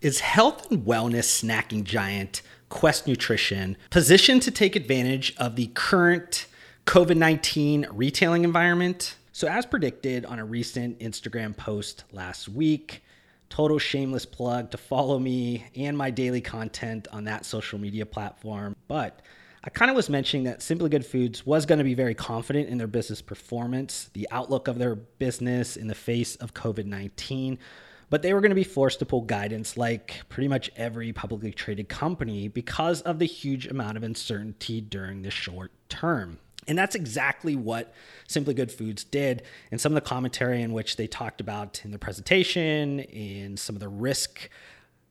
Is health and wellness snacking giant Quest Nutrition positioned to take advantage of the current COVID 19 retailing environment? So, as predicted on a recent Instagram post last week, total shameless plug to follow me and my daily content on that social media platform. But I kind of was mentioning that Simply Good Foods was going to be very confident in their business performance, the outlook of their business in the face of COVID 19 but they were going to be forced to pull guidance like pretty much every publicly traded company because of the huge amount of uncertainty during the short term. And that's exactly what Simply Good Foods did. And some of the commentary in which they talked about in the presentation, in some of the risk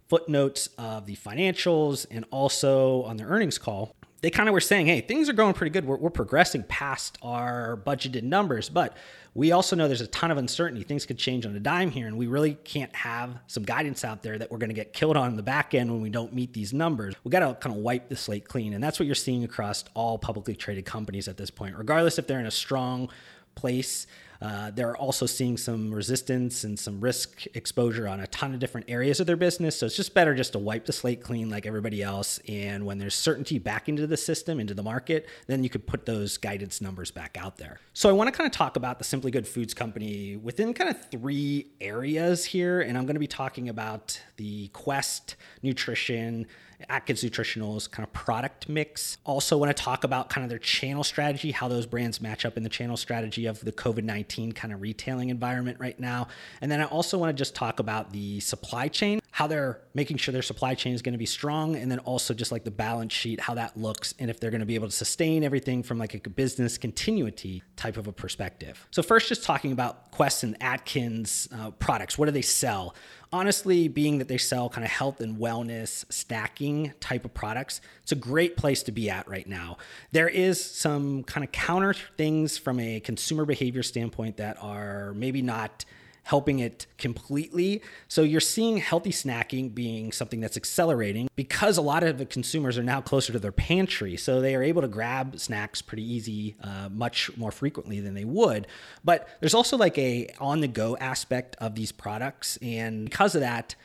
footnotes of the financials, and also on their earnings call, they kind of were saying, hey, things are going pretty good. We're, we're, progressing past our budgeted numbers, but we also know there's a ton of uncertainty. Things could change on a dime here, and we really can't have some guidance out there that we're going to get killed on in the back end when we don't meet these numbers. We got to kind of wipe the slate clean. And that's what you're seeing across all publicly traded companies at this point, regardless if they're in a strong place uh, they're also seeing some resistance and some risk exposure on a ton of different areas of their business. So it's just better just to wipe the slate clean like everybody else. And when there's certainty back into the system, into the market, then you could put those guidance numbers back out there. So I want to kind of talk about the Simply Good Foods Company within kind of three areas here. And I'm going to be talking about the Quest Nutrition Atkins Nutritionals kind of product mix. Also, want to talk about kind of their channel strategy, how those brands match up in the channel strategy of the COVID 19 kind of retailing environment right now. And then I also want to just talk about the supply chain, how they're making sure their supply chain is going to be strong, and then also just like the balance sheet, how that looks, and if they're going to be able to sustain everything from like a business continuity type of a perspective. So, first, just talking about Quest and Atkins uh, products. What do they sell? honestly, being that they sell kind of health and wellness snacking type of products, it's a great place to be at right now. There is some kind of counter things from a consumer behavior standpoint that are maybe not helping it completely. So you're seeing healthy snacking being something that's accelerating because a lot of the consumers are now closer to their pantry. So they are able to grab snacks pretty easy, uh, much more frequently than they would. But there's also like a on the go aspect of these products. And because of that,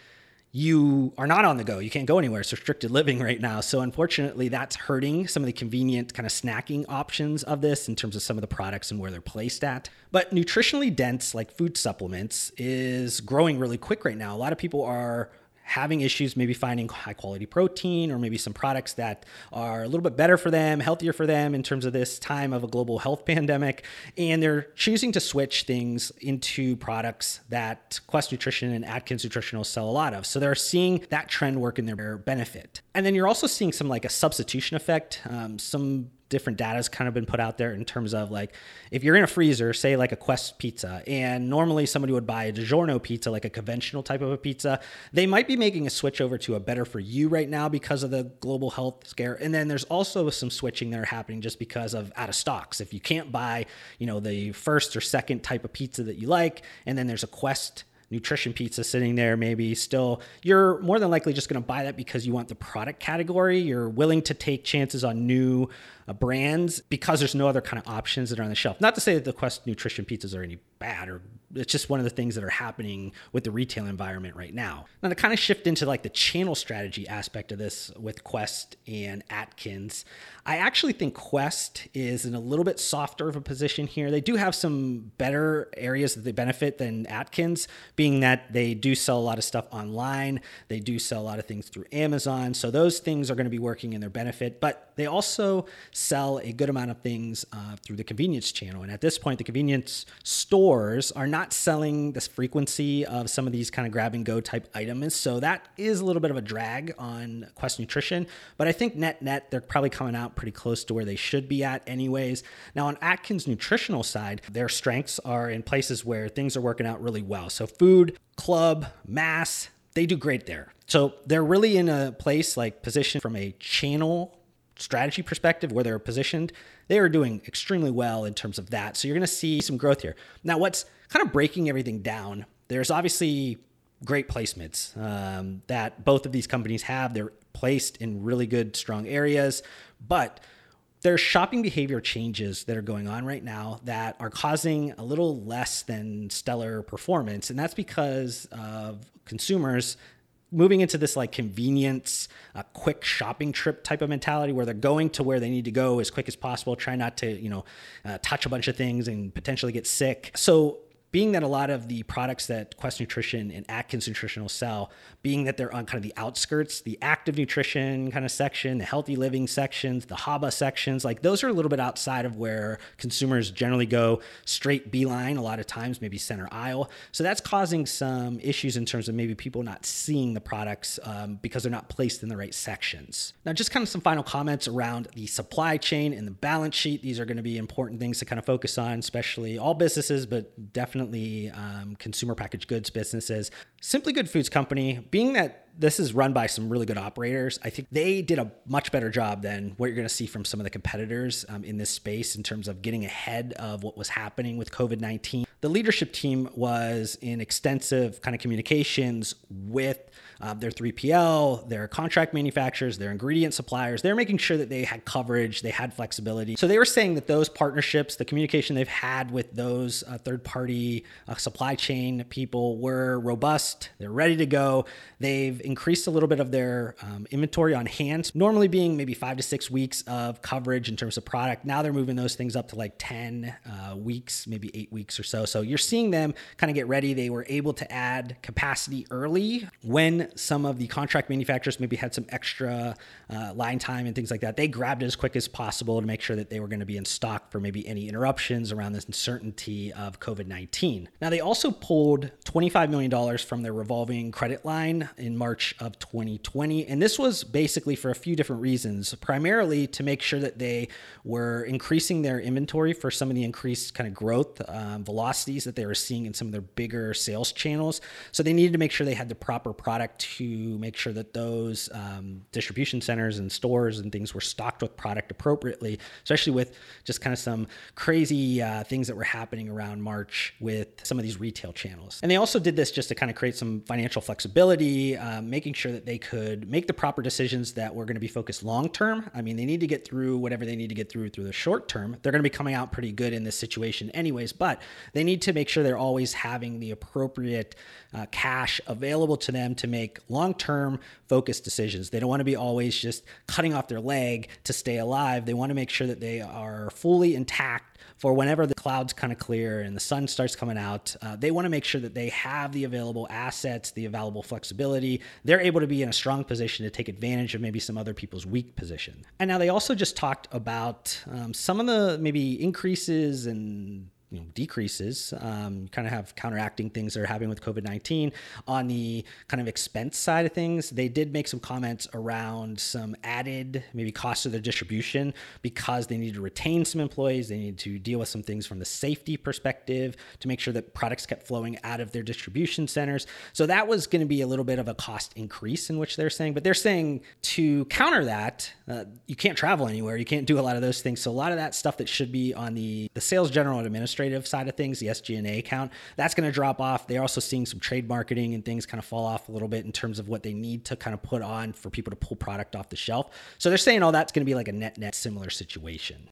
you are not on the go. You can't go anywhere. It's restricted living right now. So, unfortunately, that's hurting some of the convenient kind of snacking options of this in terms of some of the products and where they're placed at. But nutritionally dense, like food supplements, is growing really quick right now. A lot of people are having issues maybe finding high quality protein or maybe some products that are a little bit better for them, healthier for them in terms of this time of a global health pandemic. And they're choosing to switch things into products that Quest Nutrition and Atkins Nutritional sell a lot of. So they're seeing that trend work in their benefit. And then you're also seeing some like a substitution effect. Um, some different data has kind of been put out there in terms of like if you're in a freezer, say like a Quest pizza, and normally somebody would buy a DiGiorno pizza, like a conventional type of a pizza, they might be making a switch over to a better for you right now because of the global health scare. And then there's also some switching that are happening just because of out of stocks. If you can't buy, you know, the first or second type of pizza that you like, and then there's a Quest nutrition pizza sitting there, maybe still, you're more than likely just going to buy that because you want the product category. You're willing to take chances on new uh, brands because there's no other kind of options that are on the shelf. Not to say that the Quest nutrition pizzas are any bad or it's just one of the things that are happening with the retail environment right now. Now to kind of shift into like the channel strategy aspect of this with Quest and Atkins, I actually think Quest is in a little bit softer of a position here. They do have some better areas that they benefit than Atkins, being that they do sell a lot of stuff online. They do sell a lot of things through Amazon. So those things are going to be working in their benefit, but they also sell a good amount of things uh, through the convenience channel. And at this point, the convenience stores are not selling this frequency of some of these kind of grab and go type items. So that is a little bit of a drag on Quest Nutrition. But I think net net, they're probably coming out pretty close to where they should be at, anyways. Now, on Atkins Nutritional side, their strengths are in places where things are working out really well. So food, club, mass, they do great there. So they're really in a place like position from a channel strategy perspective, where they're positioned, they are doing extremely well in terms of that. So you're going to see some growth here. Now, what's kind of breaking everything down, there's obviously great placements um, that both of these companies have. They're placed in really good, strong areas, but there's shopping behavior changes that are going on right now that are causing a little less than stellar performance. And that's because of consumers moving into this like convenience, uh, quick shopping trip type of mentality where they're going to where they need to go as quick as possible, try not to, you know, uh, touch a bunch of things and potentially get sick. So being that a lot of the products that Quest Nutrition and Atkins Nutrition will sell, being that they're on kind of the outskirts, the active nutrition kind of section, the healthy living sections, the HABA sections, like those are a little bit outside of where consumers generally go straight beeline a lot of times, maybe center aisle. So that's causing some issues in terms of maybe people not seeing the products um, because they're not placed in the right sections. Now, just kind of some final comments around the supply chain and the balance sheet. These are going to be important things to kind of focus on, especially all businesses, but definitely definitely um, consumer packaged goods businesses. Simply Good Foods Company, being that this is run by some really good operators. I think they did a much better job than what you're going to see from some of the competitors um, in this space in terms of getting ahead of what was happening with COVID 19. The leadership team was in extensive kind of communications with uh, their 3PL, their contract manufacturers, their ingredient suppliers. They're making sure that they had coverage, they had flexibility. So they were saying that those partnerships, the communication they've had with those uh, third party uh, supply chain people were robust, they're ready to go. They've increased a little bit of their um, inventory on hand, normally being maybe five to six weeks of coverage in terms of product. Now they're moving those things up to like 10 uh, weeks, maybe eight weeks or so. So you're seeing them kind of get ready. They were able to add capacity early when some of the contract manufacturers maybe had some extra uh, line time and things like that. They grabbed it as quick as possible to make sure that they were going to be in stock for maybe any interruptions around this uncertainty of COVID 19. Now, they also pulled $25 million from their revolving credit line in March of 2020. And this was basically for a few different reasons, primarily to make sure that they were increasing their inventory for some of the increased kind of growth um, velocities that they were seeing in some of their bigger sales channels. So they needed to make sure they had the proper product to make sure that those um, distribution centers and stores and things were stocked with product appropriately, especially with just kind of some crazy uh, things that were happening around March with some of these retail channels. And they also did this just to kind of create some financial flexibility, um, making sure that they could make the proper decisions that were going to be focused long term. I mean, they need to get through whatever they need to get through through the short term. They're going to be coming out pretty good in this situation, anyways, but they need to make sure they're always having the appropriate uh, cash available to them to make long term focused decisions. They don't want to be always just cutting off their leg to stay alive. They want to make sure that they are fully intact for whenever the clouds kind of clear and the sun starts coming out. Uh, they want to make sure that they have the available assets, the available flexibility. They're able to be in a strong position to take advantage of maybe some other people's weak position. And now they also just talked about um, some of the maybe increases and you know, decreases, um, kind of have counteracting things that are happening with COVID 19. On the kind of expense side of things, they did make some comments around some added maybe cost of their distribution because they need to retain some employees. They need to deal with some things from the safety perspective to make sure that products kept flowing out of their distribution centers. So that was going to be a little bit of a cost increase in which they're saying, but they're saying to counter that, uh, you can't travel anywhere. You can't do a lot of those things. So a lot of that stuff that should be on the, the sales general and administrative administrative side of things, the SG&A account, that's going to drop off. They're also seeing some trade marketing and things kind of fall off a little bit in terms of what they need to kind of put on for people to pull product off the shelf. So they're saying all that's going to be like a net net similar situation.